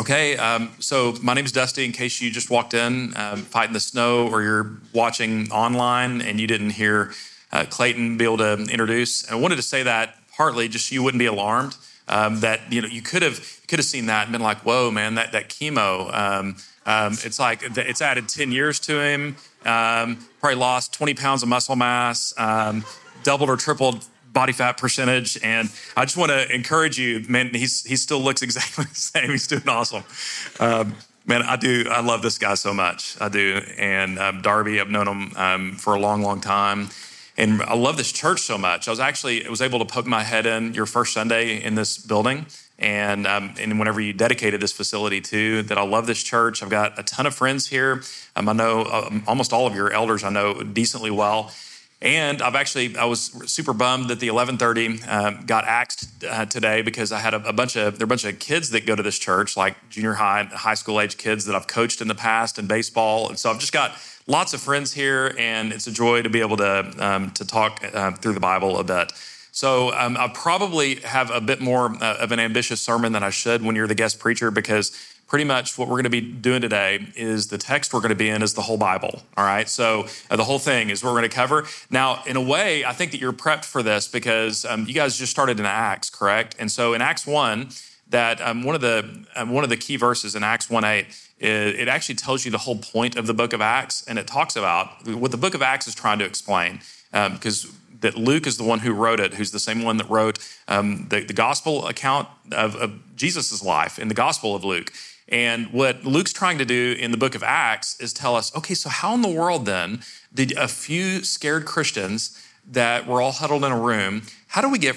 Okay, um, so my name is Dusty. In case you just walked in, um, fighting the snow, or you're watching online and you didn't hear uh, Clayton be able to introduce, and I wanted to say that partly just so you wouldn't be alarmed. Um, that you know you could have could have seen that and been like, "Whoa, man, that that chemo." Um, um, it's like it's added ten years to him. Probably lost twenty pounds of muscle mass, doubled or tripled body fat percentage. And I just want to encourage you, man, he's, he still looks exactly the same. He's doing awesome. Um, man, I do, I love this guy so much. I do. And um, Darby, I've known him um, for a long, long time. And I love this church so much. I was actually, I was able to poke my head in your first Sunday in this building. And, um, and whenever you dedicated this facility to, that I love this church. I've got a ton of friends here. Um, I know uh, almost all of your elders I know decently well. And I've actually, I was super bummed that the 1130 um, got axed uh, today because I had a, a, bunch of, there are a bunch of kids that go to this church, like junior high, high school age kids that I've coached in the past in baseball. And so I've just got lots of friends here, and it's a joy to be able to, um, to talk uh, through the Bible a bit. So um, I probably have a bit more uh, of an ambitious sermon than I should when you're the guest preacher because pretty much what we're going to be doing today is the text we're going to be in is the whole Bible. All right. So uh, the whole thing is what we're going to cover. Now, in a way, I think that you're prepped for this because um, you guys just started in Acts, correct? And so in Acts 1, that um, one of the um, one of the key verses in Acts 1 8, it, actually tells you the whole point of the book of Acts, and it talks about what the book of Acts is trying to explain. Because um, that Luke is the one who wrote it, who's the same one that wrote um, the, the gospel account of, of Jesus' life in the gospel of Luke. And what Luke's trying to do in the book of Acts is tell us okay, so how in the world then did a few scared Christians that were all huddled in a room, how do we get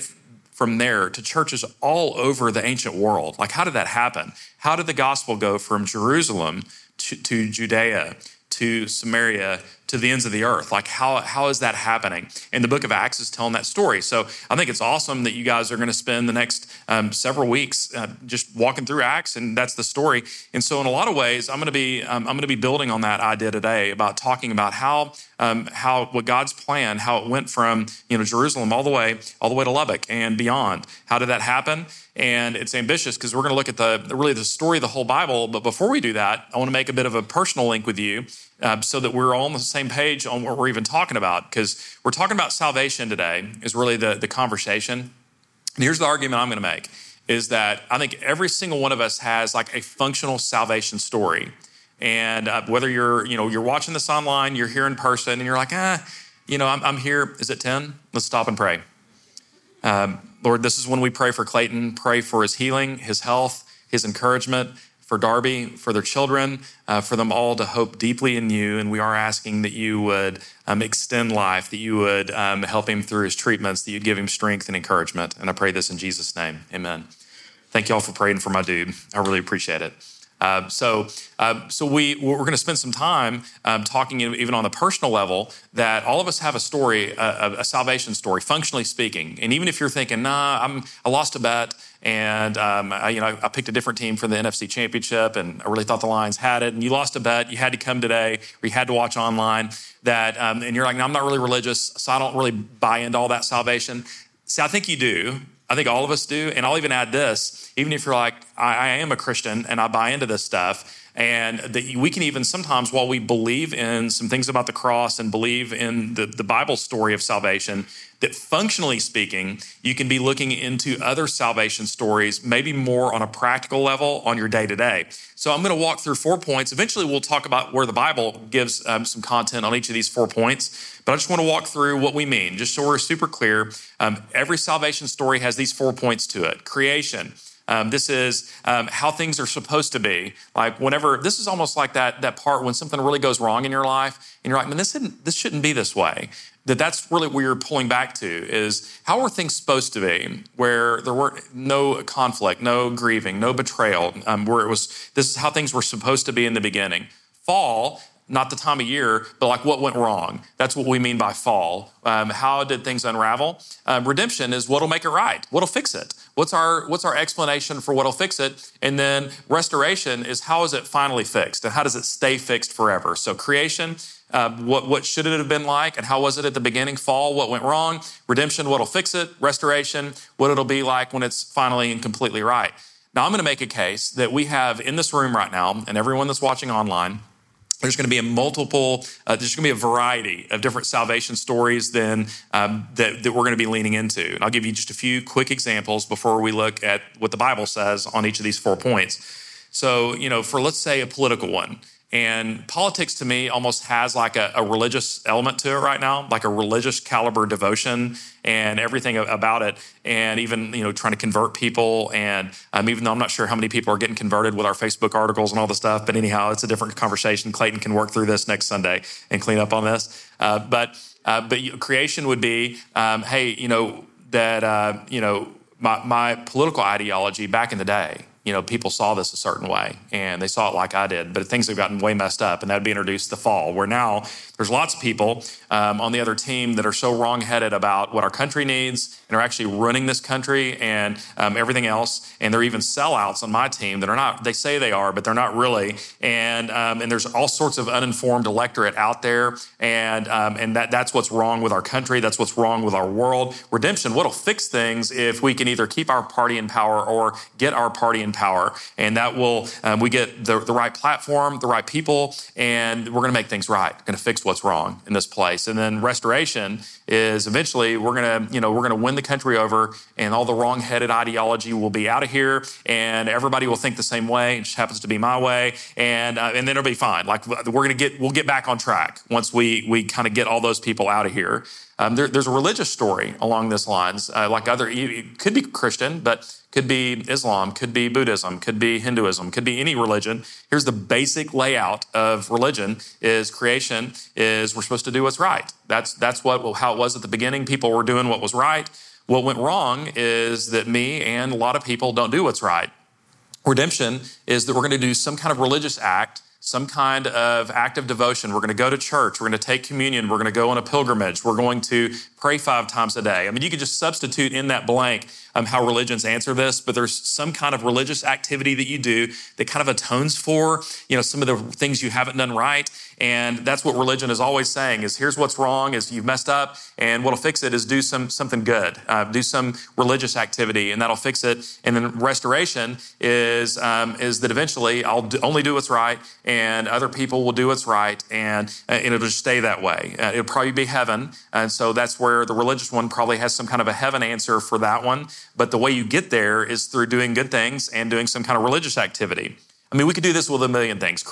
from there to churches all over the ancient world? Like, how did that happen? How did the gospel go from Jerusalem to, to Judea to Samaria to the ends of the earth. Like, how, how is that happening? And the book of Acts is telling that story. So I think it's awesome that you guys are going to spend the next um, several weeks uh, just walking through Acts, and that's the story. And so, in a lot of ways, I'm going to be um, I'm going to be building on that idea today about talking about how um, how what God's plan, how it went from you know Jerusalem all the way all the way to Lubbock and beyond. How did that happen? and it's ambitious because we're going to look at the really the story of the whole Bible. But before we do that, I want to make a bit of a personal link with you uh, so that we're all on the same page on what we're even talking about. Because we're talking about salvation today, is really the, the conversation. And here's the argument I'm going to make is that I think every single one of us has like a functional salvation story. And uh, whether you're, you know, you're watching this online, you're here in person, and you're like, ah, you know, I'm, I'm here. Is it 10? Let's stop and pray. Um, Lord, this is when we pray for Clayton, pray for his healing, his health, his encouragement for Darby, for their children, uh, for them all to hope deeply in you. And we are asking that you would um, extend life, that you would um, help him through his treatments, that you'd give him strength and encouragement. And I pray this in Jesus' name. Amen. Thank you all for praying for my dude. I really appreciate it. Uh, so, uh, so we we're going to spend some time um, talking even on the personal level that all of us have a story, a, a, salvation story, functionally speaking. And even if you're thinking, "Nah, I'm I lost a bet," and um, I, you know I picked a different team for the NFC Championship, and I really thought the Lions had it, and you lost a bet, you had to come today, or you had to watch online. That um, and you're like, no, I'm not really religious, so I don't really buy into all that salvation. See, I think you do. I think all of us do. And I'll even add this even if you're like, I, I am a Christian and I buy into this stuff, and that we can even sometimes, while we believe in some things about the cross and believe in the, the Bible story of salvation, that functionally speaking, you can be looking into other salvation stories, maybe more on a practical level on your day to day. So I'm going to walk through four points. Eventually, we'll talk about where the Bible gives um, some content on each of these four points. But I just want to walk through what we mean, just so we're super clear. Um, every salvation story has these four points to it creation um, this is um, how things are supposed to be. Like whenever this is almost like that that part when something really goes wrong in your life, and you're like, man, this this shouldn't be this way. That that's really where you're pulling back to is how were things supposed to be, where there were no conflict, no grieving, no betrayal, um, where it was this is how things were supposed to be in the beginning. Fall not the time of year, but like what went wrong. That's what we mean by fall. Um, how did things unravel? Um, redemption is what'll make it right, what'll fix it. What's our what's our explanation for what'll fix it? And then restoration is how is it finally fixed, and how does it stay fixed forever? So creation. Uh, what, what should it have been like and how was it at the beginning? Fall, what went wrong? Redemption, what'll fix it? Restoration, what it'll be like when it's finally and completely right. Now, I'm going to make a case that we have in this room right now, and everyone that's watching online, there's going to be a multiple, uh, there's going to be a variety of different salvation stories then um, that, that we're going to be leaning into. And I'll give you just a few quick examples before we look at what the Bible says on each of these four points. So, you know, for let's say a political one, and politics to me almost has like a, a, religious element to it right now, like a religious caliber devotion and everything about it. And even, you know, trying to convert people. And um, even though I'm not sure how many people are getting converted with our Facebook articles and all the stuff, but anyhow, it's a different conversation. Clayton can work through this next Sunday and clean up on this. Uh, but, uh, but creation would be, um, hey, you know, that, uh, you know, my, my political ideology back in the day, you know, people saw this a certain way and they saw it like I did, but things have gotten way messed up, and that would be introduced the fall, where now there's lots of people um, on the other team that are so wrongheaded about what our country needs and are actually running this country and um, everything else. And they're even sellouts on my team that are not, they say they are, but they're not really. And, um, and there's all sorts of uninformed electorate out there. And, um, and that, that's what's wrong with our country. That's what's wrong with our world. Redemption, what'll fix things if we can either keep our party in power or get our party in power. And that will, um, we get the, the right platform, the right people, and we're going to make things right. Going to fix what's wrong in this place. And then restoration is eventually we're to, you know, we're to win the country over and all the wrong-headed ideology will be out of here and everybody will think the same way. It just happens to be my way. And, uh, and then it'll be fine. Like we're to get, we'll get back on track once we, we kind of get all those people out of here. Um, there, there's a religious story along this lines, uh, like other, it could be Christian, but could be Islam, could be Buddhism, could be Hinduism, could be any religion. Here's the basic layout of religion: is creation is we're supposed to do what's right. That's that's what how it was at the beginning. People were doing what was right. What went wrong is that me and a lot of people don't do what's right. Redemption is that we're going to do some kind of religious act some kind of active devotion. We're going to go to church. We're going to take communion. We're going to go on a pilgrimage. We're going to pray five times a day. I mean, you could just substitute in that blank um, how religions answer this, but there's some kind of religious activity that you do that kind of atones for, you know, some of the things you haven't done right. And that's what religion is always saying is here's what's wrong is you've messed up and what'll fix it is do some something good, uh, do some religious activity and that'll fix it. And then restoration is, um, is that eventually I'll do, only do what's right and other people will do what's right and, uh, and it'll just stay that way. Uh, it'll probably be heaven. And so that's where the religious one probably has some kind of a heaven answer for that one. But the way you get there is through doing good things and doing some kind of religious activity. I mean, we could do this with a million things,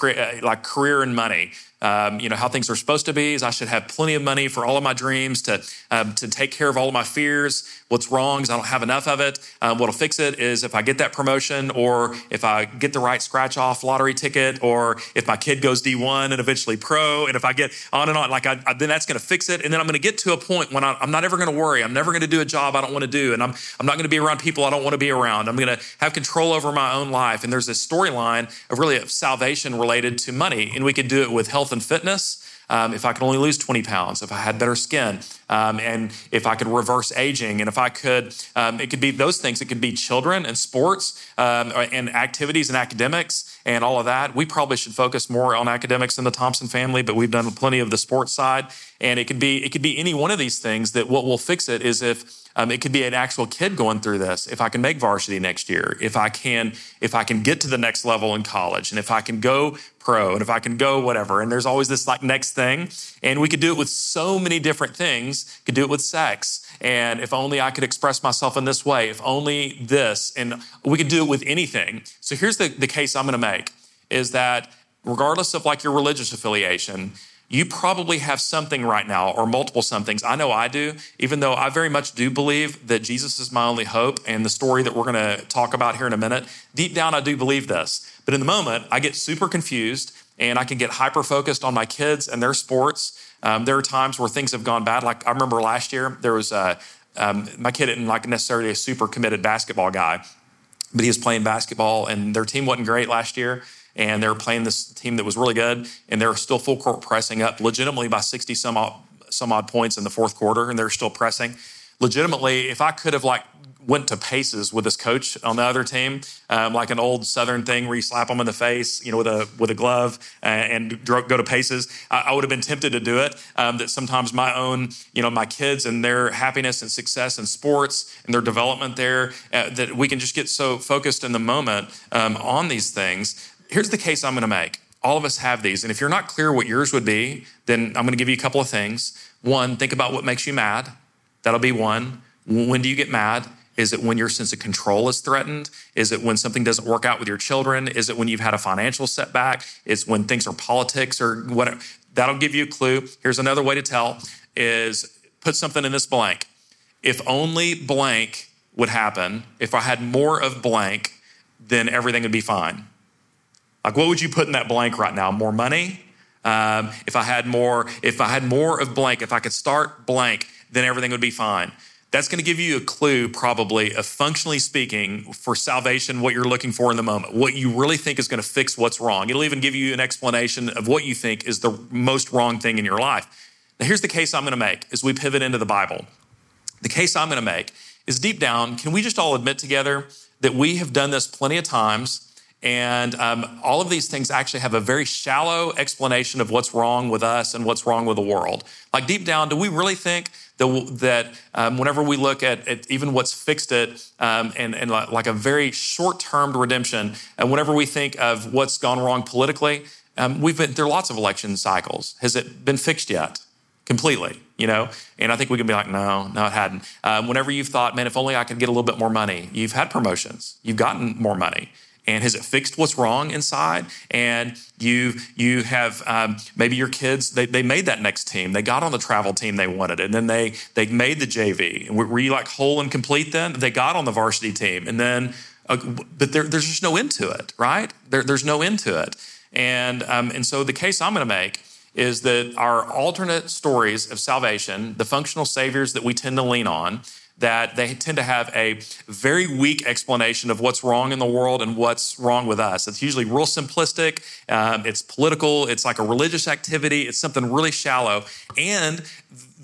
like career and money. Um, you know how things are supposed to be is I should have plenty of money for all of my dreams to um, to take care of all of my fears. What's wrong is I don't have enough of it. Um, what'll fix it is if I get that promotion, or if I get the right scratch off lottery ticket, or if my kid goes D1 and eventually pro, and if I get on and on, like I, I, then that's going to fix it. And then I'm going to get to a point when I, I'm not ever going to worry. I'm never going to do a job I don't want to do, and I'm I'm not going to be around people I don't want to be around. I'm going to have control over my own life. And there's this storyline of really of salvation related to money, and we could do it with health and fitness. Um, if I could only lose 20 pounds, if I had better skin, um, and if I could reverse aging, and if I could, um, it could be those things. It could be children and sports um, and activities and academics and all of that. We probably should focus more on academics in the Thompson family, but we've done plenty of the sports side. And it could be it could be any one of these things that what will fix it is if um, it could be an actual kid going through this. If I can make varsity next year, if I can, if I can get to the next level in college, and if I can go pro, and if I can go whatever, and there's always this like next thing, and we could do it with so many different things. Could do it with sex, and if only I could express myself in this way. If only this, and we could do it with anything. So here's the the case I'm going to make: is that regardless of like your religious affiliation, you probably have something right now or multiple somethings. I know I do, even though I very much do believe that Jesus is my only hope and the story that we're going to talk about here in a minute. Deep down, I do believe this. But in the moment, I get super confused and I can get hyper focused on my kids and their sports. Um, there are times where things have gone bad. Like I remember last year, there was a, um, my kid isn't like necessarily a super committed basketball guy, but he was playing basketball and their team wasn't great last year and they're playing this team that was really good, and they're still full court pressing up legitimately by 60 some odd, some odd points in the fourth quarter, and they're still pressing. legitimately, if I could have like went to paces with this coach on the other team, um, like an old Southern thing where you slap them in the face, you know, with a with a glove uh, and go to paces. I, I, would have been tempted to do it. Um, that sometimes my own, you know, my kids and their happiness and success in sports and their development there, uh, that we can just get so focused in the moment um, on these things. Here's the case I'm going to make. All of us have these, and if you're not clear what yours would be, then I'm going to give you a couple of things. One, think about what makes you mad. That'll be one. When do you get mad? Is it when your sense of control is threatened? Is it when something doesn't work out with your children? Is it when you've had a financial setback? Is when things are politics or whatever? That'll give you a clue. Here's another way to tell is put something in this blank. If only blank would happen, if I had more of blank, then everything would be fine. Like what would you put in that blank right now? More money? Um, if I had more, if I had more of blank, if I could start blank, then everything would be fine. That's going to give you a clue, probably, of functionally speaking, for salvation, what you're looking for in the moment, what you really think is going to fix what's wrong. It'll even give you an explanation of what you think is the most wrong thing in your life. Now, here's the case I'm going to make as we pivot into the Bible. The case I'm going to make is deep down, can we just all admit together that we have done this plenty of times? And um, all of these things actually have a very shallow explanation of what's wrong with us and what's wrong with the world. Like deep down, do we really think that, that um, whenever we look at, at, even what's fixed it um, and, and, like a very short-term redemption, and whenever we think of what's gone wrong politically, um, we've been there are lots of election cycles. Has it been fixed yet? Completely, you know, and I think we can be like, no, no, it hadn't. Um, whenever you've thought, man, if only I could get a little bit more money, you've had promotions, you've gotten more money and has it fixed what's wrong inside? And you you have um, maybe your kids they, they made that next team. They got on the travel team they wanted and then they they made the jv were, you like whole and complete then? They got on the varsity team and then uh, but there, there's just no end to it right? There, there's no end to it. And um, and so the case i'm going to make is that our alternate stories of salvation the functional saviors that we tend to lean on that they tend to have a very weak explanation of what's wrong in the world and what's wrong with us. It's usually real simplistic, um, it's political, it's like a religious activity, it's something really shallow. And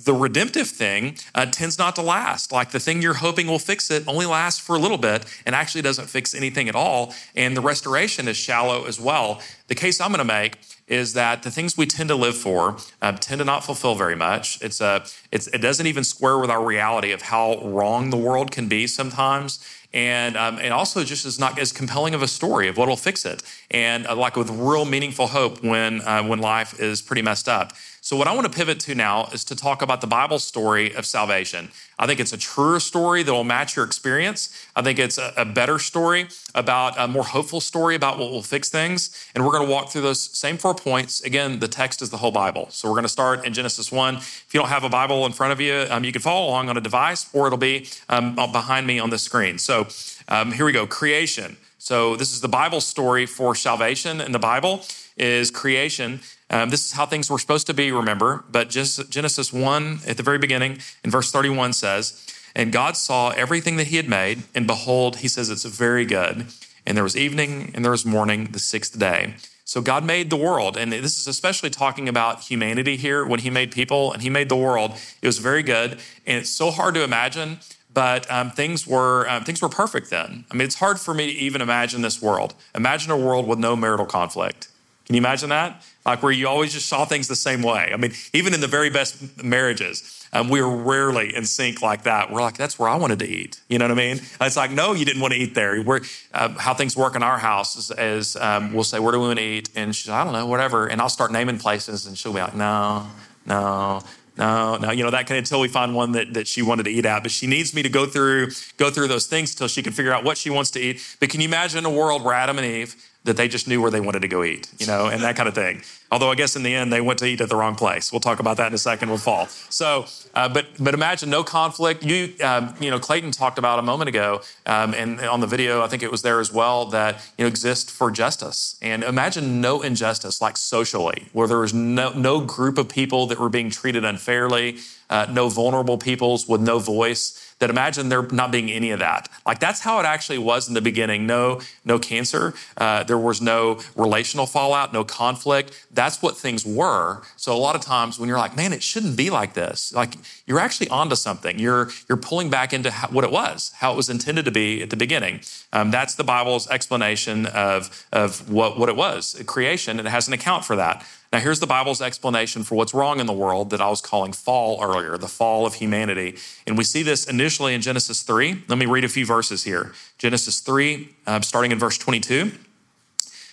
the redemptive thing uh, tends not to last. Like the thing you're hoping will fix it only lasts for a little bit and actually doesn't fix anything at all. And the restoration is shallow as well. The case I'm going to make is that the things we tend to live for uh, tend to not fulfill very much. It's a, uh, it's, it doesn't even square with our reality of how wrong the world can be sometimes. And, um, also just is not as compelling of a story of what will fix it. And uh, like with real meaningful hope when, uh, when life is pretty messed up. So, what I want to pivot to now is to talk about the Bible story of salvation. I think it's a truer story that will match your experience. I think it's a, a better story about a more hopeful story about what will fix things. And we're going to walk through those same four points. Again, the text is the whole Bible. So, we're going to start in Genesis 1. If you don't have a Bible in front of you, um, you can follow along on a device or it'll be um, behind me on the screen. So, um, here we go creation. So, this is the Bible story for salvation in the Bible is creation. Um, this is how things were supposed to be, remember. But just Genesis 1 at the very beginning in verse 31 says, And God saw everything that he had made, and behold, he says it's very good. And there was evening and there was morning the sixth day. So God made the world. And this is especially talking about humanity here when he made people and he made the world. It was very good. And it's so hard to imagine but um, things were um, things were perfect then. I mean, it's hard for me to even imagine this world. Imagine a world with no marital conflict. Can you imagine that? Like where you always just saw things the same way. I mean, even in the very best marriages, um, we were rarely in sync like that. We're like, that's where I wanted to eat. You know what I mean? It's like, no, you didn't want to eat there. We're, uh, how things work in our house is, is um, we'll say, where do we want to eat? And she's, I don't know, whatever. And I'll start naming places, and she'll be like, no, no, no, no, you know that kind of until we find one that, that she wanted to eat at. But she needs me to go through go through those things until she can figure out what she wants to eat. But can you imagine a world where Adam and Eve that they just knew where they wanted to go eat, you know, and that kind of thing. Although I guess in the end they went to eat at the wrong place. We'll talk about that in a second with fall. So, uh, but but imagine no conflict. You um, you know Clayton talked about a moment ago, um, and on the video I think it was there as well that you know exist for justice. And imagine no injustice like socially, where there was no no group of people that were being treated unfairly. uh, no vulnerable peoples with no voice that imagine there not being any of that. Like that's how it actually was in the beginning. No, no cancer. Uh, there was no relational fallout, no conflict. That's what things were. So a lot of times when you're like, man, it shouldn't be like this. Like you're actually onto something. You're you're pulling back into how, what it was, how it was intended to be at the beginning. Um, that's the Bible's explanation of of what what it was, creation, and it has an account for that. Now, here's the Bible's explanation for what's wrong in the world that I was calling fall earlier, the fall of humanity. And we see this initially in Genesis 3. Let me read a few verses here. Genesis 3, uh, starting in verse 22,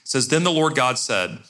says, Then the Lord God said,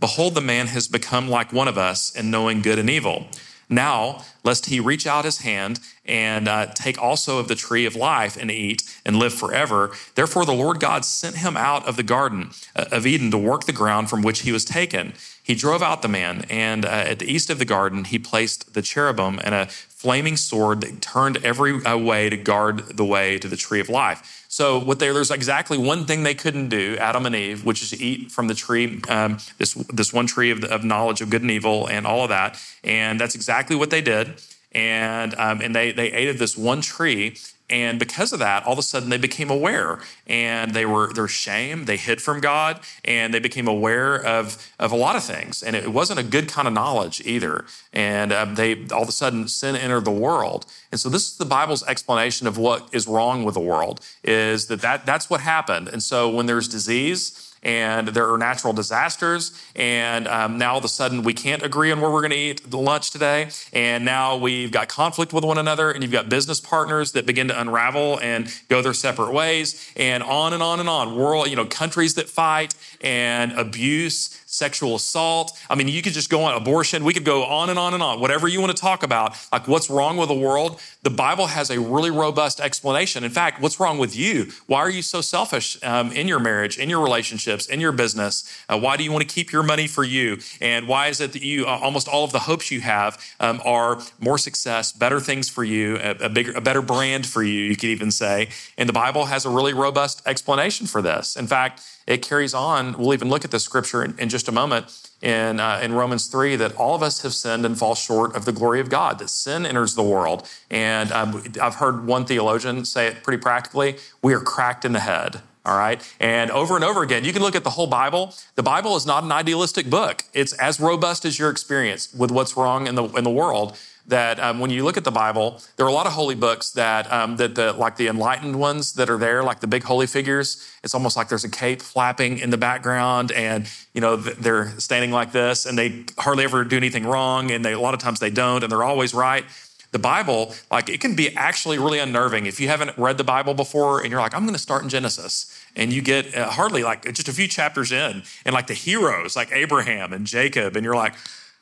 Behold, the man has become like one of us in knowing good and evil. Now, lest he reach out his hand and uh, take also of the tree of life and eat and live forever. Therefore, the Lord God sent him out of the garden uh, of Eden to work the ground from which he was taken. He drove out the man, and uh, at the east of the garden, he placed the cherubim and a flaming sword that turned every uh, way to guard the way to the tree of life. So what they, there's exactly one thing they couldn't do, Adam and Eve, which is to eat from the tree, um, this this one tree of, of knowledge of good and evil, and all of that. And that's exactly what they did. And um, and they they ate of this one tree, and because of that, all of a sudden they became aware and they were their shame, they hid from God, and they became aware of, of a lot of things. And it wasn't a good kind of knowledge either. And um, they all of a sudden sin entered the world. And so this is the Bible's explanation of what is wrong with the world, is that, that that's what happened. And so when there's disease, and there are natural disasters. And um, now all of a sudden we can't agree on where we're going to eat lunch today. And now we've got conflict with one another, and you've got business partners that begin to unravel and go their separate ways, and on and on and on. World, you know, countries that fight and abuse sexual assault. I mean, you could just go on abortion. We could go on and on and on. Whatever you want to talk about, like what's wrong with the world, the Bible has a really robust explanation. In fact, what's wrong with you? Why are you so selfish um, in your marriage, in your relationships, in your business? Uh, why do you want to keep your money for you? And why is it that you uh, almost all of the hopes you have um, are more success, better things for you, a, a bigger, a better brand for you? You could even say. And the Bible has a really robust explanation for this. In fact it carries on. We'll even look at the scripture in, in just a moment in, uh, in Romans 3 that all of us have sinned and fall short of the glory of God, that sin enters the world. And um, I've heard one theologian say it pretty practically we are cracked in the head. All right. And over and over again, you can look at the whole Bible. The Bible is not an idealistic book. It's as robust as your experience with what's wrong in the, in the world that um, when you look at the Bible, there are a lot of holy books that um, that the like the enlightened ones that are there, like the big holy figures. It's almost like there's a cape flapping in the background, and you know they're standing like this, and they hardly ever do anything wrong, and they a lot of times they don't, and they're always right. The Bible, like it can be actually really unnerving if you haven't read the Bible before, and you're like, I'm going to start in Genesis and you get uh, hardly like just a few chapters in and like the heroes like abraham and jacob and you're like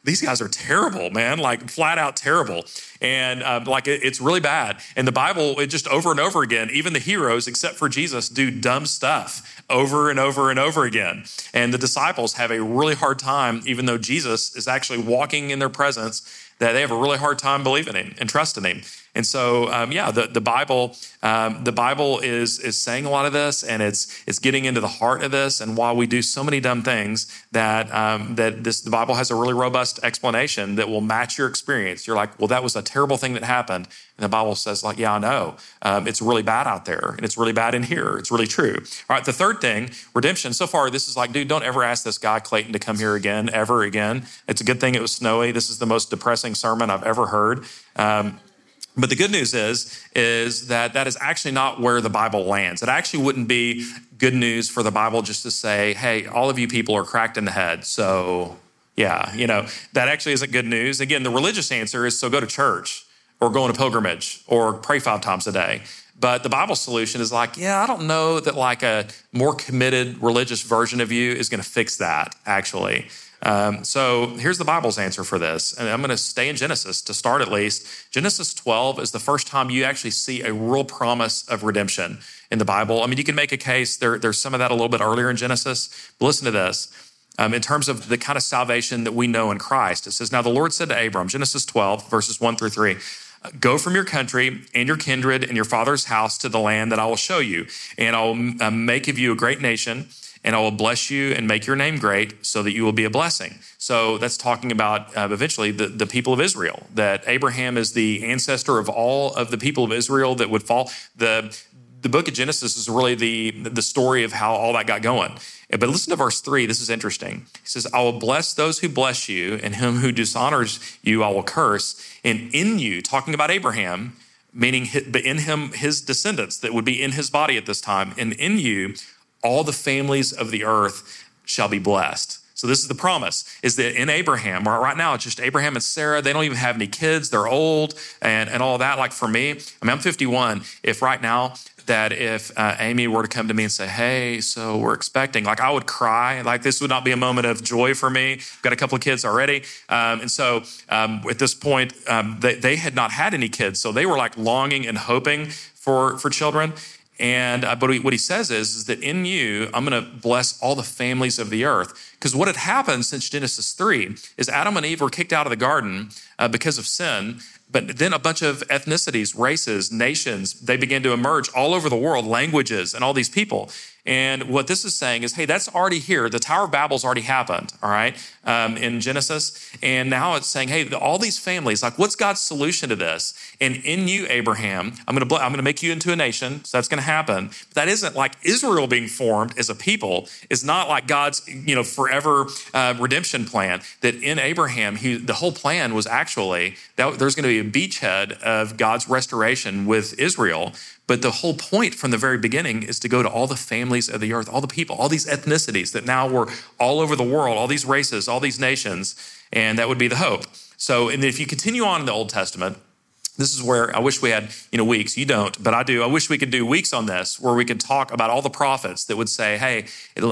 these guys are terrible, man, like flat out terrible. And uh, like it, it's really bad. And the Bible, it just over and over again, even the heroes, except for Jesus, do dumb stuff over and over and over again. And the disciples have a really hard time, even though Jesus is actually walking in their presence, that they have a really hard time believing him and trusting him. And so, um, yeah, the, the Bible, um, the Bible is is saying a lot of this, and it's it's getting into the heart of this. And while we do so many dumb things, that um, that this the Bible has a really robust explanation that will match your experience. You're like, well, that was a terrible thing that happened, and the Bible says, like, yeah, I know, um, it's really bad out there, and it's really bad in here. It's really true. All right, the third thing, redemption. So far, this is like, dude, don't ever ask this guy Clayton to come here again, ever again. It's a good thing it was snowy. This is the most depressing sermon I've ever heard. But the good news is, is that that is actually not where the Bible lands. It actually wouldn't be good news for the Bible just to say, hey, all of you people are cracked in the head. So, yeah, you know, that actually isn't good news. Again, the religious answer is so go to church or go on a pilgrimage or pray five times a day. But the Bible solution is like, yeah, I don't know that like a more committed religious version of you is going to fix that, actually. Um, so here's the Bible's answer for this. And I'm going to stay in Genesis to start at least. Genesis 12 is the first time you actually see a real promise of redemption in the Bible. I mean, you can make a case, there, there's some of that a little bit earlier in Genesis. But listen to this. Um, in terms of the kind of salvation that we know in Christ, it says, Now the Lord said to Abram, Genesis 12, verses 1 through 3, Go from your country and your kindred and your father's house to the land that I will show you, and I'll uh, make of you a great nation and I will bless you and make your name great so that you will be a blessing. So that's talking about uh, eventually the, the people of Israel, that Abraham is the ancestor of all of the people of Israel that would fall. The, the book of Genesis is really the, the story of how all that got going. But listen to verse three. This is interesting. He says, I will bless those who bless you, and him who dishonors you, I will curse. And in you, talking about Abraham, meaning in him, his descendants that would be in his body at this time, and in you, all the families of the earth shall be blessed. So this is the promise: is that in Abraham, right now it's just Abraham and Sarah. They don't even have any kids; they're old and and all that. Like for me, I mean, I'm 51. If right now that if uh, Amy were to come to me and say, "Hey, so we're expecting," like I would cry. Like this would not be a moment of joy for me. I've got a couple of kids already, um, and so um, at this point, um, they, they had not had any kids, so they were like longing and hoping for for children. And uh, but what he says is, is that in you, I'm going to bless all the families of the earth. Because what had happened since Genesis 3 is Adam and Eve were kicked out of the garden uh, because of sin. But then a bunch of ethnicities, races, nations, they began to emerge all over the world, languages, and all these people. And what this is saying is, hey, that's already here. The Tower of Babel's already happened, all right, um, in Genesis. And now it's saying, hey, all these families, like, what's God's solution to this? And in you, Abraham, I'm going to I'm going to make you into a nation. So that's going to happen. But that isn't like Israel being formed as a people. It's not like God's you know forever uh, redemption plan. That in Abraham, he, the whole plan was actually that there's going to be a beachhead of God's restoration with Israel but the whole point from the very beginning is to go to all the families of the earth, all the people, all these ethnicities that now were all over the world, all these races, all these nations, and that would be the hope. So, and if you continue on in the Old Testament, this is where I wish we had, you know, weeks. You don't, but I do. I wish we could do weeks on this where we could talk about all the prophets that would say, hey,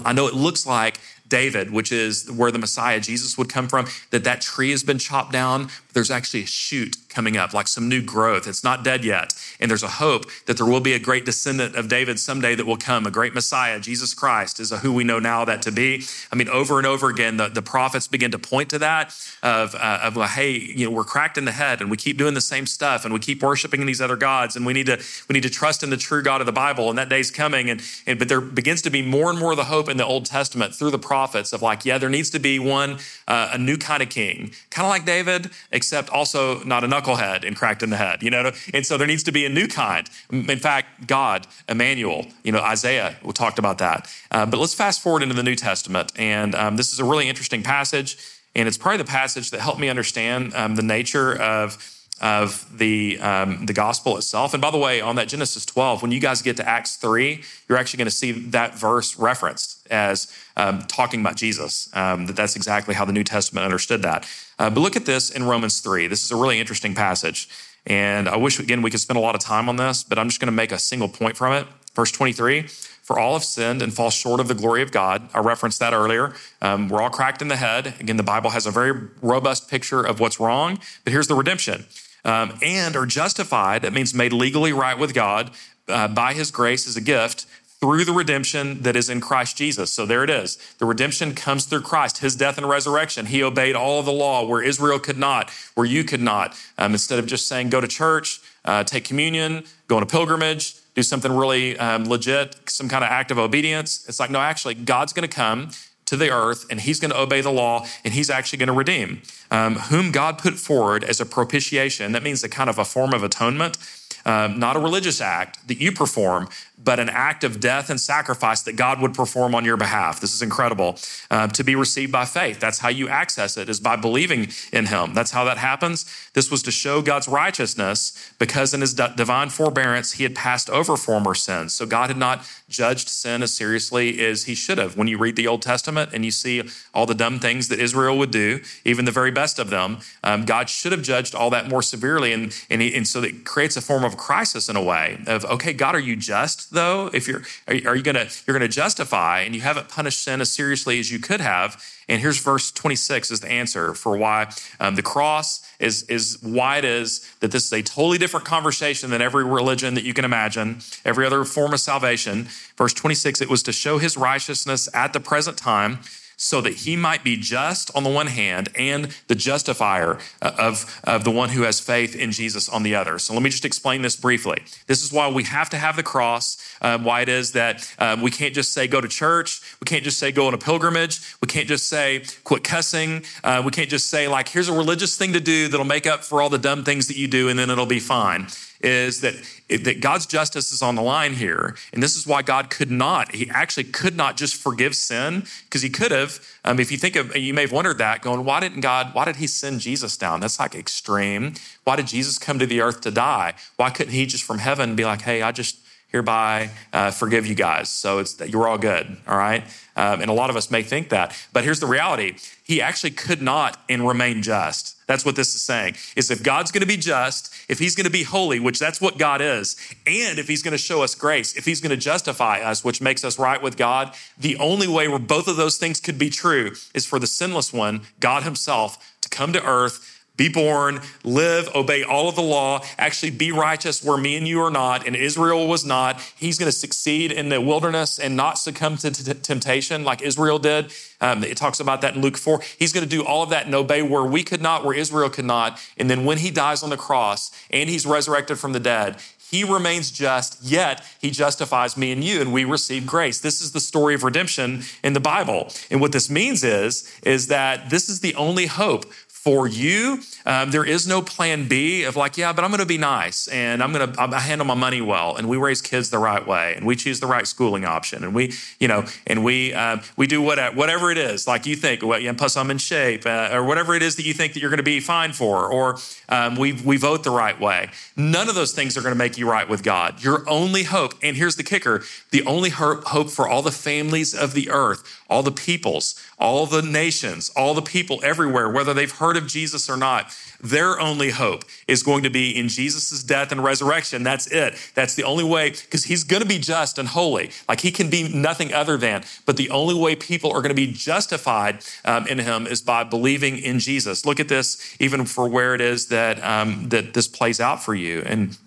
I know it looks like David, which is where the Messiah Jesus would come from, that that tree has been chopped down. but There's actually a shoot coming up, like some new growth. It's not dead yet. And there's a hope that there will be a great descendant of David someday that will come, a great Messiah. Jesus Christ is who we know now that to be. I mean, over and over again, the, the prophets begin to point to that of, uh, of well, hey, you know, we're cracked in the head and we keep doing the same stuff and we keep worshiping these other gods and we need to we need to trust in the true God of the Bible and that day's coming. And, and but there begins to be more and more of the hope in the Old Testament through the prophets of like, yeah, there needs to be one, uh, a new kind of king, kind of like David, except also not a knucklehead and cracked in the head, you know? And so there needs to be a new kind. In fact, God, Emmanuel, you know, Isaiah, we talked about that. Uh, but let's fast forward into the New Testament. And um, this is a really interesting passage. And it's probably the passage that helped me understand um, the nature of of the um, the gospel itself. And by the way, on that Genesis 12, when you guys get to Acts 3, you're actually going to see that verse referenced as um, talking about Jesus. Um, that that's exactly how the New Testament understood that. Uh, but look at this in Romans 3. This is a really interesting passage. And I wish, again, we could spend a lot of time on this, but I'm just going to make a single point from it. Verse 23 For all have sinned and fall short of the glory of God. I referenced that earlier. Um, we're all cracked in the head. Again, the Bible has a very robust picture of what's wrong, but here's the redemption. Um, and are justified, that means made legally right with God uh, by his grace as a gift through the redemption that is in Christ Jesus. So there it is. The redemption comes through Christ, his death and resurrection. He obeyed all of the law where Israel could not, where you could not. Um, instead of just saying, go to church, uh, take communion, go on a pilgrimage, do something really um, legit, some kind of act of obedience. It's like, no, actually, God's going to come to the earth and he's going to obey the law and he's actually going to redeem um, whom God put forward as a propitiation. That means a kind of a form of atonement. Um, not a religious act that you perform, but an act of death and sacrifice that God would perform on your behalf. This is incredible uh, to be received by faith. That's how you access it, is by believing in Him. That's how that happens. This was to show God's righteousness because in His divine forbearance, He had passed over former sins. So God had not judged sin as seriously as He should have. When you read the Old Testament and you see all the dumb things that Israel would do, even the very best of them, um, God should have judged all that more severely. And, and, he, and so it creates a form of crisis in a way of, okay, God, are you just? though? If you're are you to you're to justify and you haven't punished sin as seriously as you could have? And here's verse 26 is the answer for why um, the cross is is why it is that this is a totally different conversation than every religion that you can imagine, every other form of salvation. Verse 26, it was to show his righteousness at the present time so that he might be just on the one hand and the justifier uh, of, of the one who has faith in Jesus on the other. So let me just explain this briefly. This is why we have to have the cross, um, why it is that um, we can't just say go to church, we can't just say go on a pilgrimage, we can't just say quit cussing, uh, we can't just say, like, here's a religious thing to do that'll make up for all the dumb things that you do and then it'll be fine is that, that God's justice is on the line here. And this is why God could not, he actually could not just forgive sin, because he could have. Um, if you think of, you may have wondered that, going, why didn't God, why did he send Jesus down? That's like extreme. Why did Jesus come to the earth to die? Why couldn't he just from heaven be like, hey, I just hereby uh, forgive you guys. So it's you're all good, all right. Um, and a lot of us may think that, but here's the reality: He actually could not and remain just. That's what this is saying. Is if God's going to be just, if he's going to be holy, which that's what God is, and if he's going to show us grace, if he's going to justify us, which makes us right with God, the only way where both of those things could be true is for the sinless one, God himself, to come to earth be born, live, obey all of the law, actually be righteous where me and you are not, and Israel was not. He's going to succeed in the wilderness and not succumb to t- temptation like Israel did. Um, it talks about that in Luke 4. He's going to do all of that and obey where we could not, where Israel could not. And then when he dies on the cross and he's resurrected from the dead, he remains just, yet he justifies me and you, and we receive grace. This is the story of redemption in the Bible. And what this means is, is that this is the only hope for you. Um, there is no plan B of like, yeah, but I'm going to be nice and I'm going to handle my money well, and we raise kids the right way, and we choose the right schooling option, and we, you know, and we um, we do whatever whatever it is, like you think, well, yeah, plus I'm in shape, uh, or whatever it is that you think that you're going to be fine for, or um, we we vote the right way. None of those things are going to make you right with God. Your only hope, and here's the kicker: the only hope for all the families of the earth all the peoples, all the nations, all the people everywhere, whether they've heard of Jesus or not, their only hope is going to be in Jesus' death and resurrection. That's it. That's the only way, because he's going to be just and holy. Like he can be nothing other than. But the only way people are going to be justified um, in him is by believing in Jesus. Look at this, even for where it is that um, that this plays out for you. And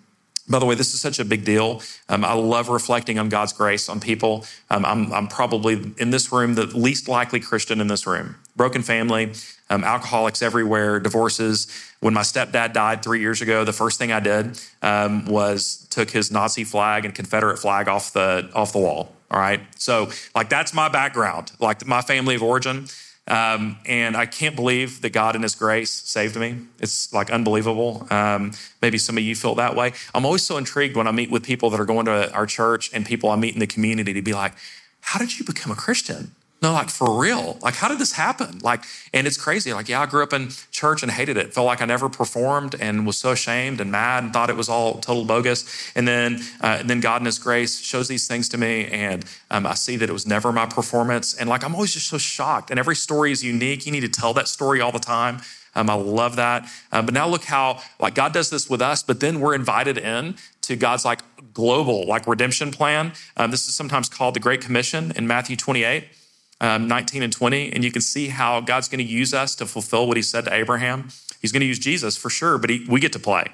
by the way, this is such a big deal. Um, I love reflecting on God's grace on people. Um, I'm, I'm, probably in this room the least likely Christian in this room. Broken family, um, alcoholics everywhere, divorces. When my stepdad died three years ago, the first thing I did um, was took his Nazi flag and Confederate flag off the off the wall. All right, so like that's my background, like my family of origin. Um, and I can't believe that God in His grace saved me. It's like unbelievable. Um, maybe some of you feel that way. I'm always so intrigued when I meet with people that are going to our church and people I meet in the community to be like, How did you become a Christian? No, like for real. Like, how did this happen? Like, and it's crazy. Like, yeah, I grew up in church and hated it. Felt like I never performed and was so ashamed and mad and thought it was all total bogus. And then, uh, and then God in His grace shows these things to me, and um, I see that it was never my performance. And like, I'm always just so shocked. And every story is unique. You need to tell that story all the time. Um, I love that. Um, but now look how like God does this with us, but then we're invited in to God's like global like redemption plan. Um, this is sometimes called the Great Commission in Matthew 28 um, 19 and 20, and you can see how God's going to use us to fulfill what he said to Abraham. He's going to use Jesus for sure, but he, we get to play.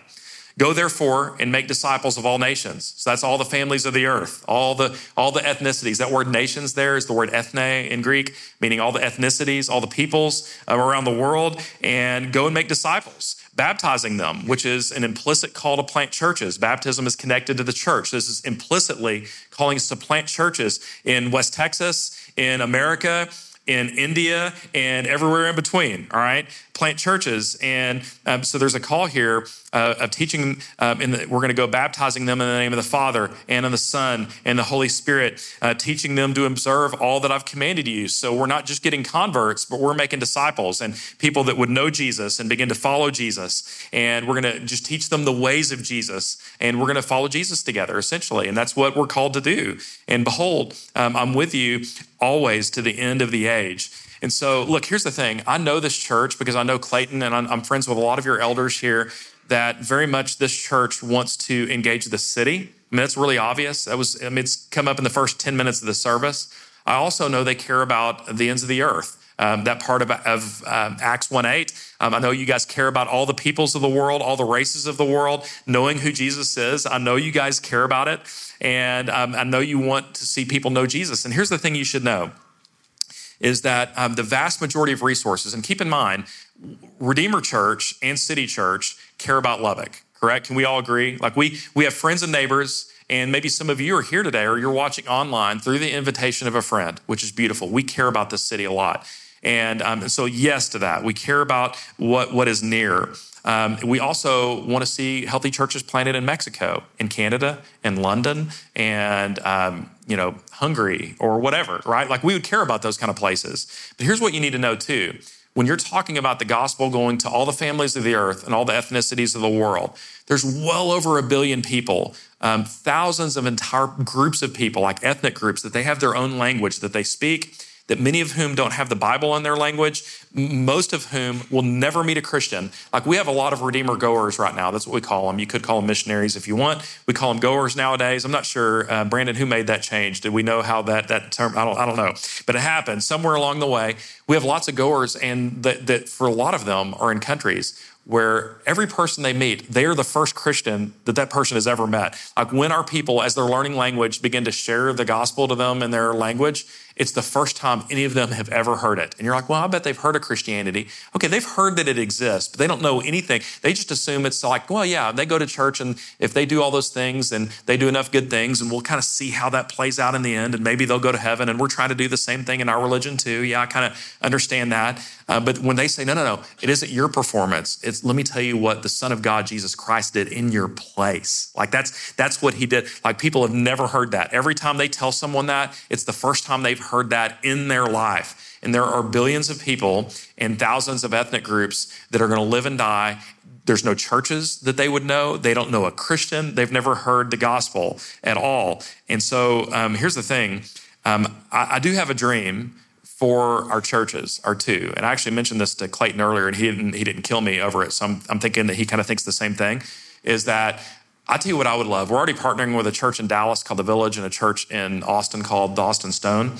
Go therefore and make disciples of all nations. So that's all the families of the earth, all the all the ethnicities. That word nations there is the word ethne in Greek, meaning all the ethnicities, all the peoples around the world, and go and make disciples baptizing them, which is an implicit call to plant churches. Baptism is connected to the church. This is implicitly calling us to plant churches in West Texas, in America, in India, and everywhere in between. All right plant churches. And um, so there's a call here uh, of teaching, um, in the, we're going to go baptizing them in the name of the Father and of the Son and the Holy Spirit, uh, teaching them to observe all that I've commanded you. So we're not just getting converts, but we're making disciples and people that would know Jesus and begin to follow Jesus. And we're going to just teach them the ways of Jesus. And we're going to follow Jesus together, essentially. And that's what we're called to do. And behold, um, I'm with you always to the end of the age. And so, look, here's the thing I know this church because I know Clayton and I'm, friends with a lot of your elders here that very much this church wants to engage the city. I mean, that's really obvious. That was, I mean, it's come up in the first 10 minutes of the service. I also know they care about the ends of the earth. Um, that part of, of um, Acts 1 8. Um, I know you guys care about all the peoples of the world, all the races of the world, knowing who Jesus is. I know you guys care about it. And um, I know you want to see people know Jesus. And here's the thing you should know is that um, the vast majority of resources, and keep in mind, Redeemer Church and City Church care about Lubbock, correct? Can we all agree? Like we we have friends and neighbors, and maybe some of you are here today or you're watching online through the invitation of a friend, which is beautiful. We care about this city a lot. And um, so, yes to that. We care about what, what is near. Um, we also want to see healthy churches planted in Mexico, in Canada, in London, and um, you know Hungary or whatever, right? Like we would care about those kind of places. But here's what you need to know too: when you're talking about the gospel going to all the families of the earth and all the ethnicities of the world, there's well over a billion people, um, thousands of entire groups of people, like ethnic groups, that they have their own language that they speak that many of whom don't have the Bible in their language, most of whom will never meet a Christian. Like we have a lot of Redeemer goers right now. That's what we call them. You could call them missionaries if you want. We call them goers nowadays. I'm not sure, uh, Brandon, who made that change. Did we know how that that term? I don't. I don't know. But it happened somewhere along the way. We have lots of goers, and that, that for a lot of them are in countries where every person they meet, they are the first Christian that that person has ever met. Like when our people, as they're learning language, begin to share the gospel to them in their language, it's the first time any of them have ever heard it. And you're like, well, I bet they've heard of Christianity. Okay, they've heard that it exists, but they don't know anything. They just assume it's like, well, yeah, they go to church and if they do all those things and they do enough good things, and we'll kind of see how that plays out in the end, and maybe they'll go to heaven. And we're trying to do the same thing in our religion too. Yeah, I kind of understand that. Uh, but when they say, no, no, no, it isn't your performance. It's let me tell you what the Son of God, Jesus Christ, did in your place. Like that's that's what he did. Like people have never heard that. Every time they tell someone that, it's the first time they've heard that in their life. And there are billions of people and thousands of ethnic groups that are going to live and die there's no churches that they would know. They don't know a Christian. They've never heard the gospel at all. And so um, here's the thing um, I, I, do have a dream for our churches are two. And I actually mentioned this to Clayton earlier, and he didn't he didn't kill me over it. So I'm, I'm thinking that he kind of thinks the same thing. Is that I tell you what I would love. We're already partnering with a church in Dallas called the Village and a church in Austin called the Austin Stone.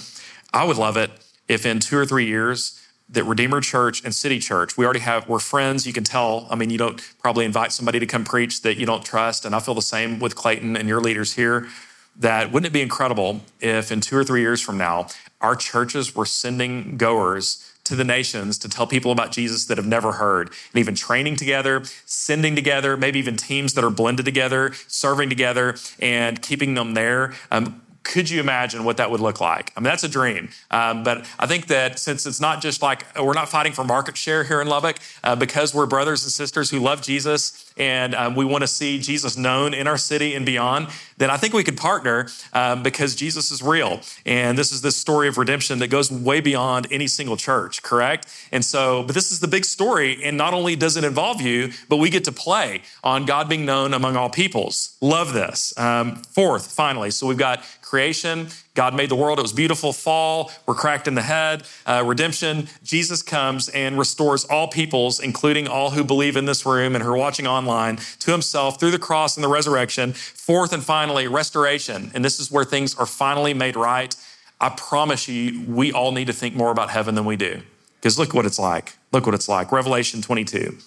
I would love it if in two or three years that Redeemer Church and City Church, we already have, we're friends. You can tell. I mean, you don't probably invite somebody to come preach that you don't trust. And I feel the same with Clayton and your leaders here. That wouldn't it be incredible if in two or three years from now, our churches were sending goers to the nations to tell people about Jesus that have never heard, and even training together, sending together, maybe even teams that are blended together, serving together, and keeping them there. Um, could you imagine what that would look like? I mean, that's a dream. Um, but I think that since it's not just like we're not fighting for market share here in Lubbock, uh, because we're brothers and sisters who love Jesus and um, we want to see Jesus known in our city and beyond, then I think we could partner um, because Jesus is real. And this is this story of redemption that goes way beyond any single church, correct? And so, but this is the big story. And not only does it involve you, but we get to play on God being known among all peoples. Love this. Um, fourth, finally, so we've got creation. God made the world. It was beautiful. Fall, we're cracked in the head. Uh, redemption, Jesus comes and restores all peoples, including all who believe in this room and who are watching online, to himself through the cross and the resurrection. Fourth and finally, restoration. And this is where things are finally made right. I promise you, we all need to think more about heaven than we do. Because look what it's like. Look what it's like. Revelation 22.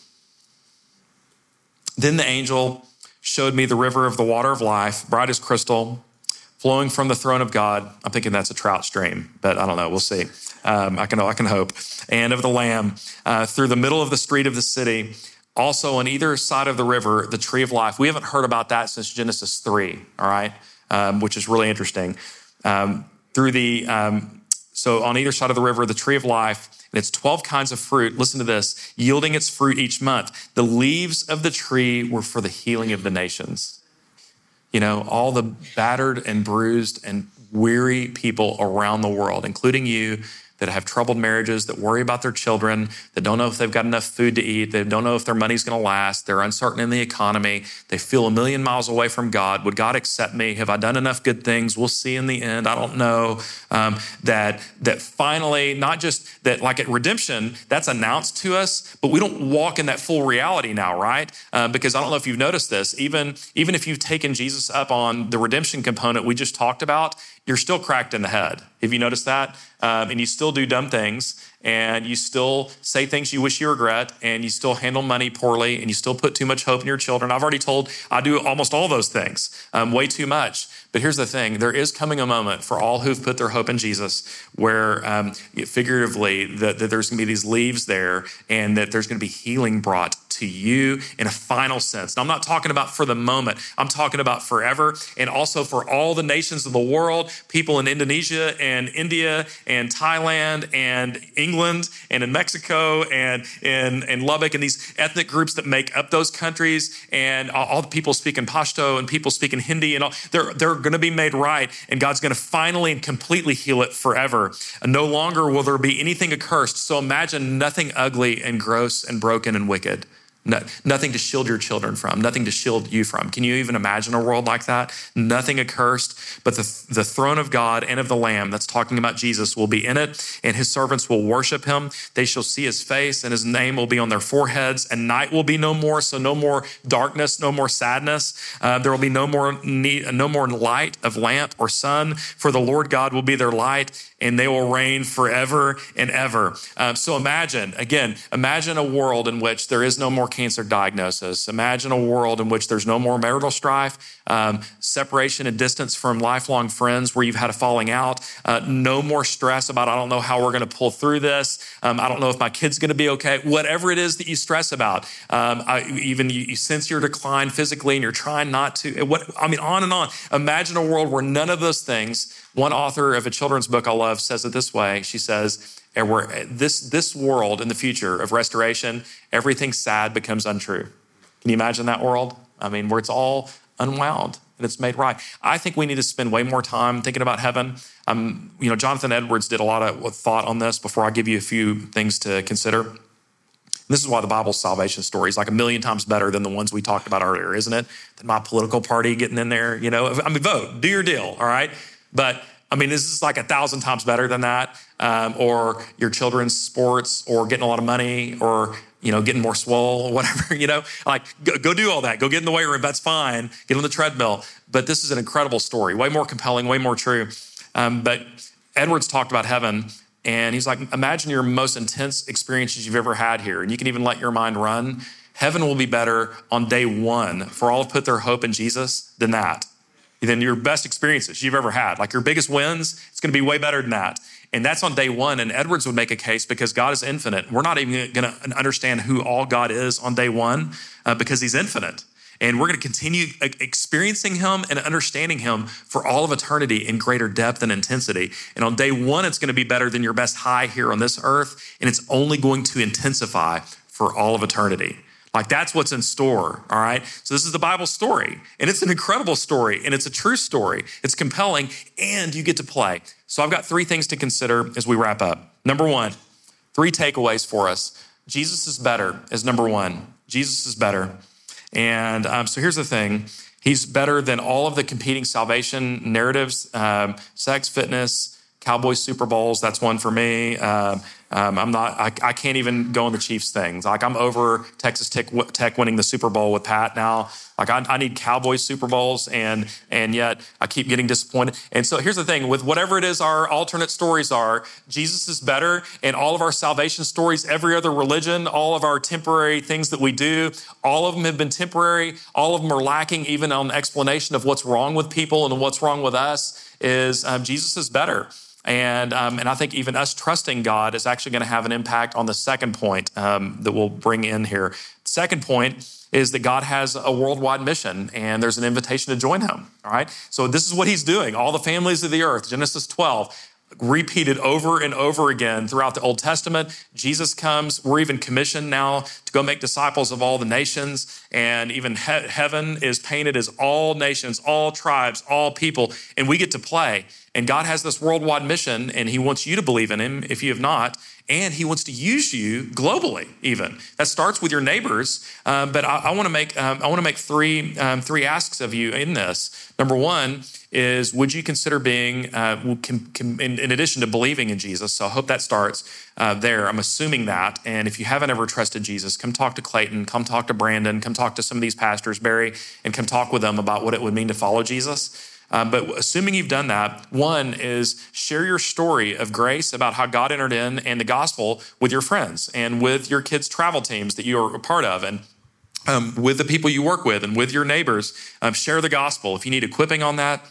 Then the angel showed me the river of the water of life, bright as crystal flowing from the throne of God. I'm thinking that's a trout stream, but I don't know. We'll see. Um, I can I can hope. And of the Lamb uh, through the middle of the street of the city. Also on either side of the river, the tree of life. We haven't heard about that since Genesis three. All right, um, which is really interesting. Um, through the um, so on either side of the river, the tree of life. And it's 12 kinds of fruit. Listen to this yielding its fruit each month. The leaves of the tree were for the healing of the nations you know, all the battered and bruised and weary people around the world, including you that have troubled marriages, that worry about their children, that don't know if they've got enough food to eat, they don't know if their money's going to last, they're uncertain in the economy, they feel a million miles away from God. Would God accept me? Have I done enough good things? We'll see in the end. I don't know. Um, that that finally, not just that, like at redemption, that's announced to us, but we don't walk in that full reality now, right? Uh, because I don't know if you've noticed this. Even even if you've taken Jesus up on the redemption component we just talked about, you're still cracked in the head. Have you noticed that? Um, and you still do dumb things. and you still say things you wish you regret, and you still handle money poorly, and you still put too much hope in your children. I've already told I do almost all those things, um, way too much. But here's the thing. There is coming a moment for all who've put their hope in Jesus where, um, figuratively, that, that there's going to be these leaves there and that there's going to be healing brought to you in a final sense. Now, I'm not talking about for the moment, I'm talking about forever and also for all the nations of the world, people in Indonesia and India and Thailand and England and in Mexico and in, in Lubbock and these ethnic groups that make up those countries and all the people speaking Pashto and people speaking Hindi and all, they're, they're going to be made right and God's going to finally and completely heal it forever. And no longer will there be anything accursed. So imagine nothing ugly and gross and broken and wicked. No, nothing to shield your children from, nothing to shield you from. Can you even imagine a world like that? Nothing accursed, but the, the throne of God and of the Lamb, that's talking about Jesus, will be in it, and his servants will worship him. They shall see his face, and his name will be on their foreheads, and night will be no more. So, no more darkness, no more sadness. Uh, there will be no more need, no more light of lamp or sun, for the Lord God will be their light, and they will reign forever and ever. Um, so, imagine, again, imagine a world in which there is no more cancer diagnosis. Imagine a world in which there's no more marital strife, um, separation and distance from lifelong friends where you've had a falling out, uh, no more stress about, I don't know how we're going to pull through this. Um, I don't know if my kid's going to be okay. Whatever it is that you stress about, um, I, even you, you, sense your decline physically and you're trying not to. What, I mean, on and on. Imagine a world where none of those things, one author of a children's book I love says it this way. She says, this, this world in the future of restoration, everything sad becomes untrue. Can you imagine that world? I mean, where it's all unwound and it's made right. I think we need to spend way more time thinking about heaven. Um, you know, Jonathan Edwards did a lot of thought on this before I give you a few things to consider. This is why the Bible's salvation story is like a million times better than the ones we talked about earlier, isn't it? Than my political party getting in there, you know. I mean, vote, do your deal, all right? But I mean, this is like a thousand times better than that. Um, or your children's sports, or getting a lot of money, or you know, getting more swole, whatever. You know, like go, go do all that. Go get in the weight room. That's fine. Get on the treadmill. But this is an incredible story, way more compelling, way more true. Um, but Edwards talked about heaven, and he's like, imagine your most intense experiences you've ever had here, and you can even let your mind run. Heaven will be better on day one for all who put their hope in Jesus than that than your best experiences you've ever had. Like your biggest wins, it's going to be way better than that. And that's on day one. And Edwards would make a case because God is infinite. We're not even going to understand who all God is on day one uh, because he's infinite. And we're going to continue experiencing him and understanding him for all of eternity in greater depth and intensity. And on day one, it's going to be better than your best high here on this earth. And it's only going to intensify for all of eternity. Like that's what's in store, all right? So this is the Bible story, and it's an incredible story, and it's a true story. It's compelling, and you get to play. So I've got three things to consider as we wrap up. Number one, three takeaways for us. Jesus is better is number one. Jesus is better. And um, so here's the thing He's better than all of the competing salvation narratives um, sex, fitness, Cowboys, Super Bowls. That's one for me. Um, um, I'm not. I, I, can't even go on the Chiefs things. Like I'm over Texas Tech, Tech winning the Super Bowl with Pat now. Like I, I, need Cowboys Super Bowls, and and yet I keep getting disappointed. And so here's the thing: with whatever it is our alternate stories are, Jesus is better, and all of our salvation stories, every other religion, all of our temporary things that we do, all of them have been temporary. All of them are lacking even on explanation of what's wrong with people and what's wrong with us. Is um, Jesus is better. And, um, and I think even us trusting God is actually going to have an impact on the second point um, that we'll bring in here. Second point is that God has a worldwide mission and there's an invitation to join him. All right. So this is what he's doing. All the families of the earth, Genesis 12, repeated over and over again throughout the Old Testament. Jesus comes. We're even commissioned now to go make disciples of all the nations. And even he- heaven is painted as all nations, all tribes, all people. And we get to play. And God has this worldwide mission, and He wants you to believe in Him if you have not. And He wants to use you globally, even. That starts with your neighbors. Um, but I, I want to make um, I want to make three um, three asks of you in this. Number one is would you consider being, uh, in, in, addition to believing in Jesus? So I hope that starts uh, there. I'm assuming that. And if you haven't ever trusted Jesus, come talk to Clayton, come talk to Brandon, come talk to some of these pastors, Barry, and come talk with them about what it would mean to follow Jesus. Um, but assuming you've done that, one is share your story of grace about how God entered in and the gospel with your friends and with your kids' travel teams that you are a part of. And um, with the people you work with and with your neighbors, um, share the gospel. If you need equipping on that,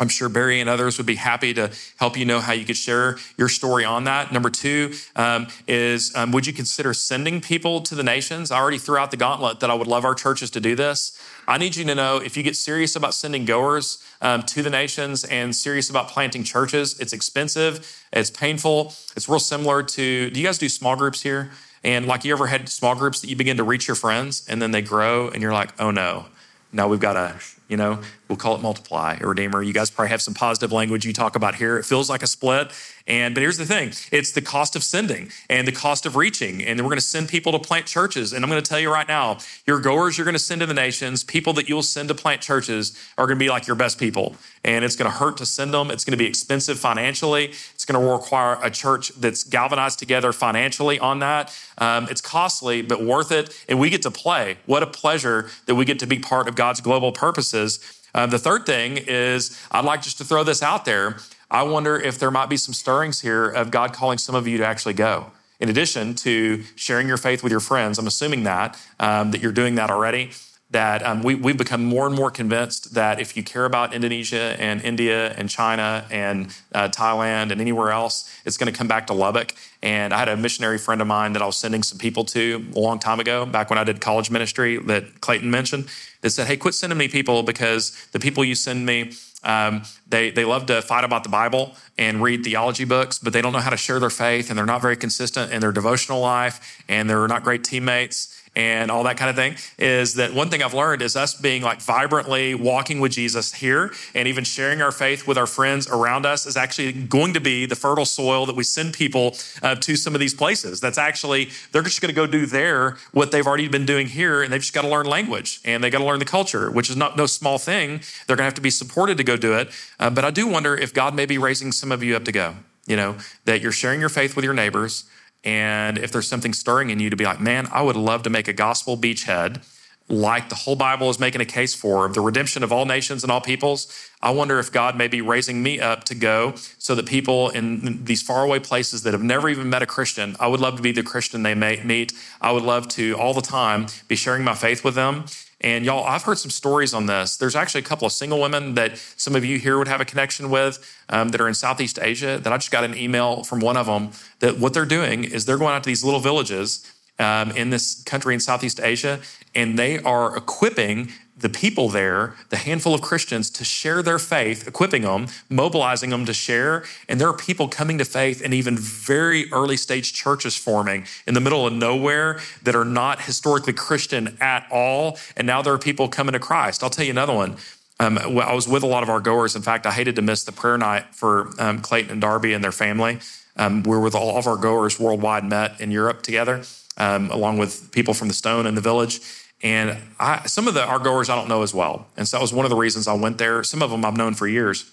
I'm sure Barry and others would be happy to help you know how you could share your story on that. Number two um, is um, would you consider sending people to the nations? I already threw out the gauntlet that I would love our churches to do this. I need you to know if you get serious about sending goers um, to the nations and serious about planting churches, it's expensive, it's painful, it's real similar to do you guys do small groups here? And like you ever had small groups that you begin to reach your friends and then they grow and you're like, oh no, now we've got to, you know, we'll call it multiply or redeemer. You guys probably have some positive language you talk about here. It feels like a split. And but here's the thing: it's the cost of sending and the cost of reaching. And we're going to send people to plant churches. And I'm going to tell you right now, your goers you're going to send to the nations, people that you'll send to plant churches are going to be like your best people. And it's going to hurt to send them. It's going to be expensive financially. It's going to require a church that's galvanized together financially on that. Um, it's costly, but worth it. And we get to play. What a pleasure that we get to be part of God's global purposes. Uh, the third thing is, I'd like just to throw this out there. I wonder if there might be some stirrings here of God calling some of you to actually go. In addition to sharing your faith with your friends, I'm assuming that um, that you're doing that already. That um, we, we've become more and more convinced that if you care about Indonesia and India and China and uh, Thailand and anywhere else, it's going to come back to Lubbock. And I had a missionary friend of mine that I was sending some people to a long time ago, back when I did college ministry that Clayton mentioned, that said, Hey, quit sending me people because the people you send me, um, they, they love to fight about the Bible and read theology books, but they don't know how to share their faith and they're not very consistent in their devotional life and they're not great teammates and all that kind of thing is that one thing I've learned is us being like vibrantly walking with Jesus here and even sharing our faith with our friends around us is actually going to be the fertile soil that we send people uh, to some of these places. That's actually, they're just going to go do there what they've already been doing here and they've just got to learn language and they got to learn the culture, which is not no small thing. They're going to have to be supported to go do it. Uh, but I do wonder if God may be raising some of you up to go, you know, that you're sharing your faith with your neighbors and if there's something stirring in you to be like, man, I would love to make a gospel beachhead like the whole Bible is making a case for the redemption of all nations and all peoples. I wonder if God may be raising me up to go so that people in these faraway places that have never even met a Christian, I would love to be the Christian they may meet. I would love to all the time be sharing my faith with them and y'all, I've heard some stories on this. There's actually a couple of single women that some of you here would have a connection with um, that are in Southeast Asia. That I just got an email from one of them that what they're doing is they're going out to these little villages um, in this country in Southeast Asia, and they are equipping the people there, the handful of Christians, to share their faith, equipping them, mobilizing them to share. And there are people coming to faith and even very early stage churches forming in the middle of nowhere that are not historically Christian at all. And now there are people coming to Christ. I'll tell you another one. Um, I was with a lot of our goers. In fact, I hated to miss the prayer night for um, Clayton and Darby and their family. Um, we're with all of our goers worldwide met in Europe together, um, along with people from the Stone and the village. And I, some of the our goers I don't know as well. And so that was one of the reasons I went there. Some of them I've known for years.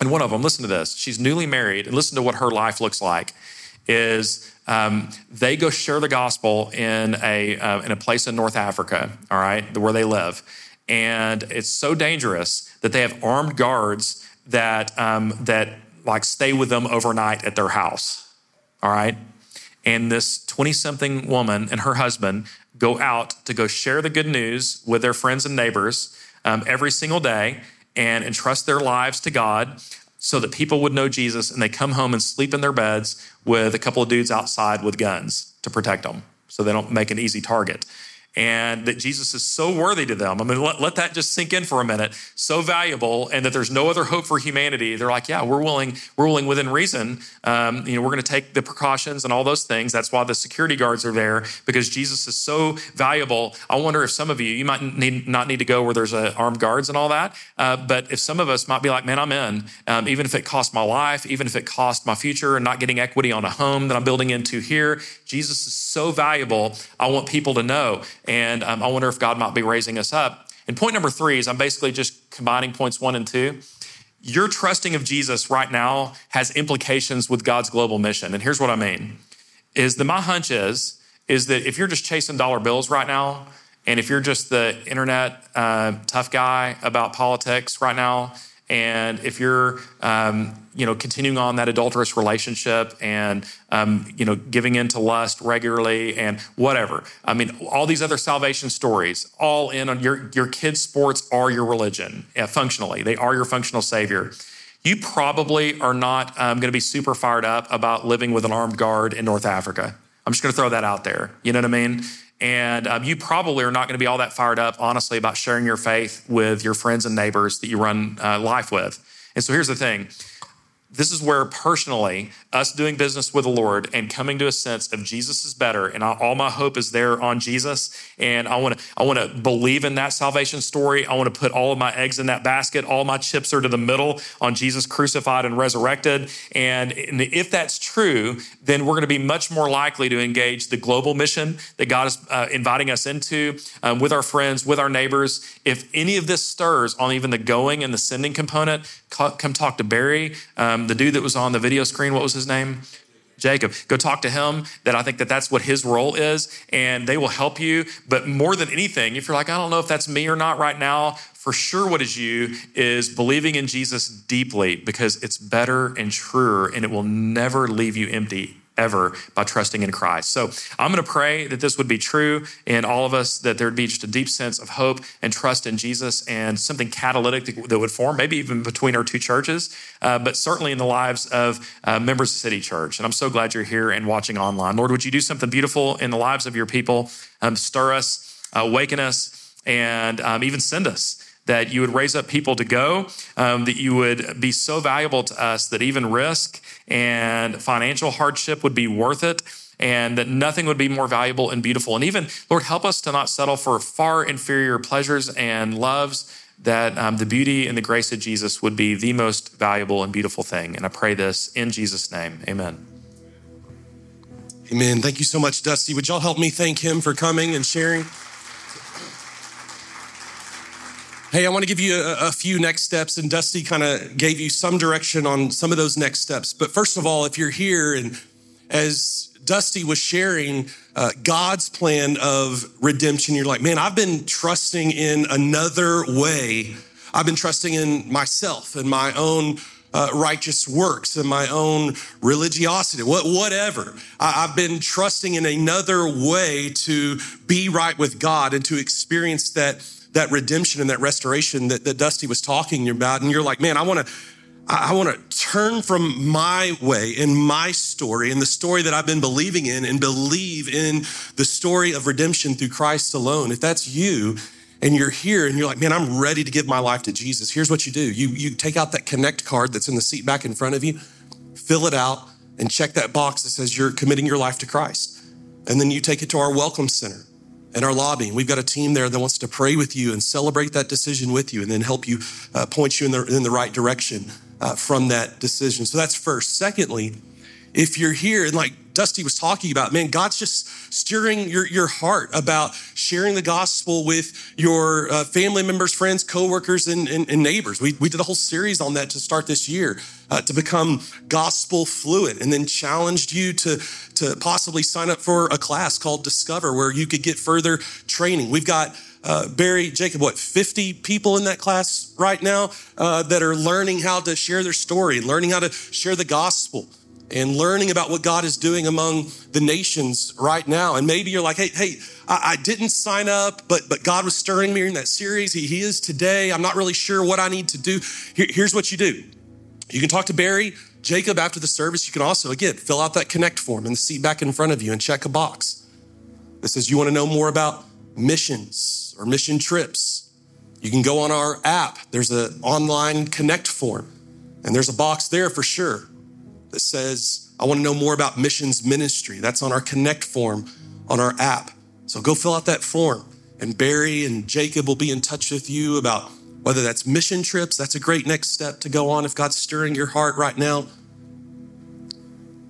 And one of them, listen to this. She's newly married, and listen to what her life looks like. Is um, they go share the gospel in a uh, in a place in North Africa, all right, where they live, and it's so dangerous that they have armed guards that um, that like stay with them overnight at their house, all right. And this 20 something woman and her husband go out to go share the good news with their friends and neighbors um, every single day and entrust their lives to God so that people would know Jesus and they come home and sleep in their beds with a couple of dudes outside with guns to protect them so they don't make an easy target and that Jesus is so worthy to them. I mean, let, let that just sink in for a minute. So valuable, and that there's no other hope for humanity. They're like, yeah, we're willing, we're willing within reason. Um, you know, we're going to take the precautions and all those things. That's why the security guards are there because Jesus is so valuable. I wonder if some of you, you might need, not need to go where there's uh, armed guards and all that, uh, but if some of us might be like, man, I'm in, um, even if it costs my life, even if it costs my future and not getting equity on a home that I'm building into here, Jesus is so valuable. I want people to know. And um, I wonder if God might be raising us up. And point number three is I'm basically just combining points one and two. Your trusting of Jesus right now has implications with God's global mission. And here's what I mean is that my hunch is, is that if you're just chasing dollar bills right now, and if you're just the internet uh, tough guy about politics right now, And if you're, um, you know, continuing on that adulterous relationship and, um, you know, giving in to lust regularly and whatever. I mean, all these other salvation stories, all in on your, your kids' sports are your religion, yeah, functionally. They are your functional savior. You probably are not um, going to be super fired up about living with an armed guard in North Africa. I'm just going to throw that out there. You know what I mean? And um, you probably are not going to be all that fired up, honestly, about sharing your faith with your friends and neighbors that you run uh, life with. And so here's the thing this is where personally us doing business with the lord and coming to a sense of jesus is better and all my hope is there on jesus. And i want to i want to believe in that salvation story. I want to put all of my eggs in that basket. All my chips are to the middle on jesus crucified and resurrected. And if that's true then we're going to be much more likely to engage the global mission that god is uh, inviting us into um, with our friends with our neighbors. If any of this stirs on even the going and the sending component come talk to barry um, um, the dude that was on the video screen, what was his name? Jacob. Go talk to him. That I think that that's what his role is, and they will help you. But more than anything, if you're like, I don't know if that's me or not right now, for sure, what is you is believing in Jesus deeply because it's better and truer, and it will never leave you empty ever by trusting in Christ. So I'm going to pray that this would be true in all of us, that there would be just a deep sense of hope and trust in Jesus and something catalytic that would form, maybe even between our two churches, uh, but certainly in the lives of uh, members of City Church. And I'm so glad you're here and watching online. Lord, would you do something beautiful in the lives of your people? Um, stir us, awaken us, and um, even send us that you would raise up people to go, um, that you would be so valuable to us that even risk and financial hardship would be worth it and that nothing would be more valuable and beautiful. And even, Lord, help us to not settle for far inferior pleasures and loves, that um, the beauty and the grace of Jesus would be the most valuable and beautiful thing. And I pray this in Jesus' name. Amen. Amen. Thank you so much, Dusty. Would y'all help me thank him for coming and sharing? Hey, I want to give you a, a few next steps, and Dusty kind of gave you some direction on some of those next steps. But first of all, if you're here and as Dusty was sharing uh, God's plan of redemption, you're like, man, I've been trusting in another way. I've been trusting in myself and my own uh, righteous works and my own religiosity, what, whatever. I, have been trusting in another way to be right with God and to experience that that redemption and that restoration that, that Dusty was talking about. And you're like, man, I want to. I want to turn from my way in my story and the story that I've been believing in and believe in the story of redemption through Christ alone. If that's you and you're here and you're like, man, I'm ready to give my life to Jesus, here's what you do you, you take out that connect card that's in the seat back in front of you, fill it out, and check that box that says you're committing your life to Christ. And then you take it to our welcome center in our lobby. We've got a team there that wants to pray with you and celebrate that decision with you and then help you uh, point you in the, in the right direction uh, from that decision. So that's first. Secondly, if you're here and like Dusty was talking about, man, God's just stirring your, your heart about sharing the gospel with your uh, family members, friends, coworkers, and, and, and, neighbors. We, we did a whole series on that to start this year uh, to become gospel fluent and then challenged you to, to possibly sign up for a class called Discover where you could get further training. We've got uh, Barry, Jacob, what, 50 people in that class right now uh, that are learning how to share their story, learning how to share the gospel and learning about what God is doing among the nations right now. And maybe you're like, hey, hey, I, I didn't sign up, but but God was stirring me in that series. He, he is today. I'm not really sure what I need to do. Here, here's what you do. You can talk to Barry, Jacob after the service. You can also, again, fill out that connect form in the seat back in front of you and check a box that says you want to know more about missions or mission trips. You can go on our app. There's an online connect form, and there's a box there for sure that says, I want to know more about missions ministry. That's on our Connect form on our app. So go fill out that form, and Barry and Jacob will be in touch with you about whether that's mission trips. That's a great next step to go on if God's stirring your heart right now.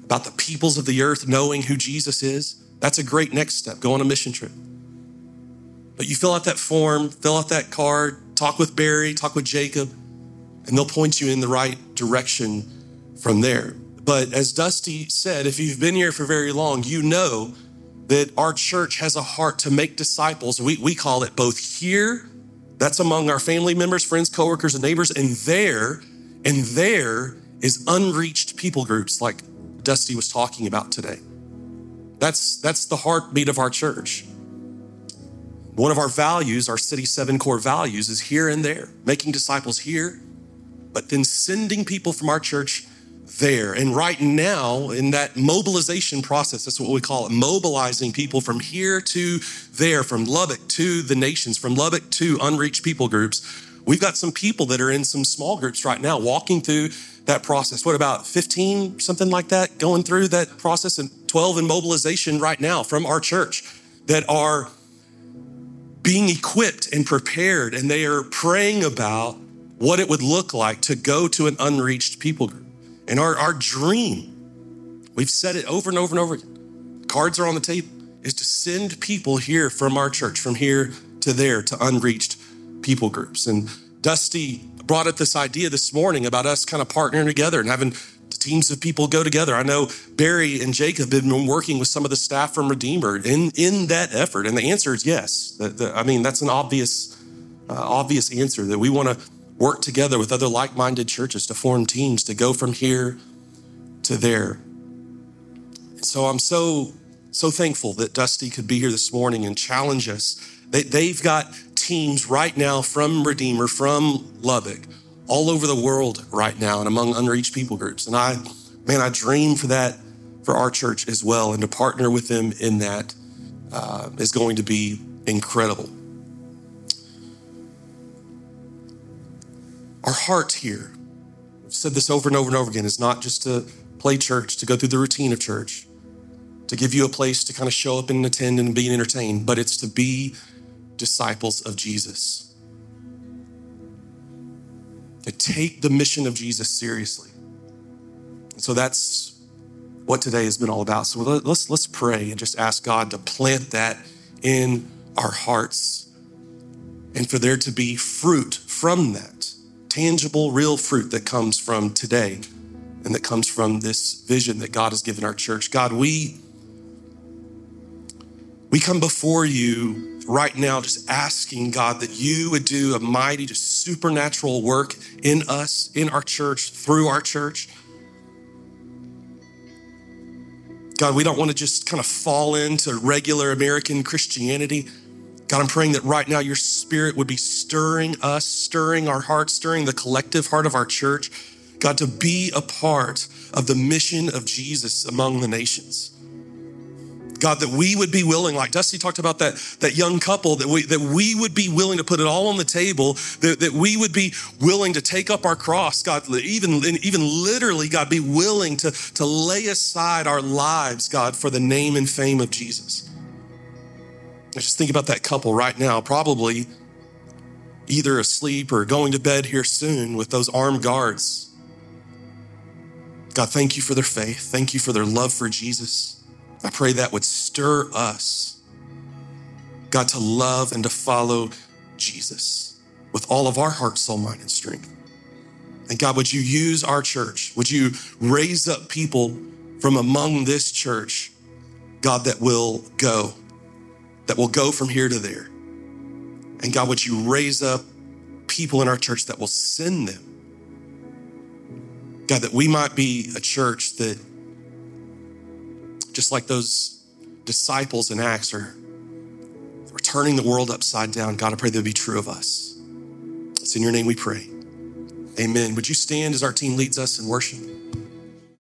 About the peoples of the earth knowing who Jesus is. That's a great next step. Go on a mission trip. But you fill out that form, fill out that card, talk with Barry, talk with Jacob, and they'll point you in the right direction from there. But as Dusty said, if you've been here for very long, you know that our church has a heart to make disciples. We, we call it both here, That's among our family members, friends, coworkers, and neighbors. And there, and there is unreached people groups like Dusty was talking about today. That's, that's the heartbeat of our church. One of our values, our City 7 core values, is here and there, making disciples here, but then sending people from our church there. And right now, in that mobilization process, that's what we call it mobilizing people from here to there, from Lubbock to the nations, from Lubbock to unreached people groups. We've got some people that are in some small groups right now walking through that process. What about 15, something like that, going through that process, and 12 in mobilization right now from our church that are being equipped and prepared, and they are praying about what it would look like to go to an unreached people group. And our, our dream, we've said it over and over and over again, cards are on the table, is to send people here from our church, from here to there, to unreached people groups. And Dusty brought up this idea this morning about us kind of partnering together and having teams of people go together. I know Barry and Jacob have been working with some of the staff from Redeemer in, in that effort. And the answer is yes. The, the, I mean, that's an obvious, uh, obvious answer that we want to work together with other like minded churches to form teams to go from here to there. And so I'm so, so thankful that Dusty could be here this morning and challenge us. They, they've got teams right now from Redeemer, from Lubbock all over the world right now and among unreached people groups. And I, man, I dream for that for our church as well. And to partner with them in that uh, is going to be incredible. Our heart here, I've said this over and over and over again, is not just to play church, to go through the routine of church, to give you a place to kind of show up and attend and be entertained, but it's to be disciples of Jesus to take the mission of Jesus seriously. So that's what today has been all about. So let's let's pray and just ask God to plant that in our hearts and for there to be fruit from that, tangible, real fruit that comes from today and that comes from this vision that God has given our church. God, we we come before you right now just asking God that you would do a mighty, just supernatural work in us, in our church, through our church. God, we don't want to just kind of fall into regular American Christianity. God, I'm praying that right now your spirit would be stirring us, stirring our hearts, stirring the collective heart of our church. God, to be a part of the mission of Jesus among the nations. God, that we would be willing, like Dusty talked about that, that young couple, that we, that we would be willing to put it all on the table, that, that we would be willing to take up our cross, God, even, even literally, God, be willing to, to lay aside our lives, God, for the name and fame of Jesus. I just think about that couple right now, probably either asleep or going to bed here soon with those armed guards. God, thank you for their faith. Thank you for their love for Jesus. I pray that would stir us, God, to love and to follow Jesus with all of our heart, soul, mind, and strength. And God, would you use our church? Would you raise up people from among this church, God, that will go, that will go from here to there? And God, would you raise up people in our church that will send them? God, that we might be a church that just like those disciples in Acts are, are turning the world upside down. God, I pray that would be true of us. It's in your name we pray. Amen. Would you stand as our team leads us in worship?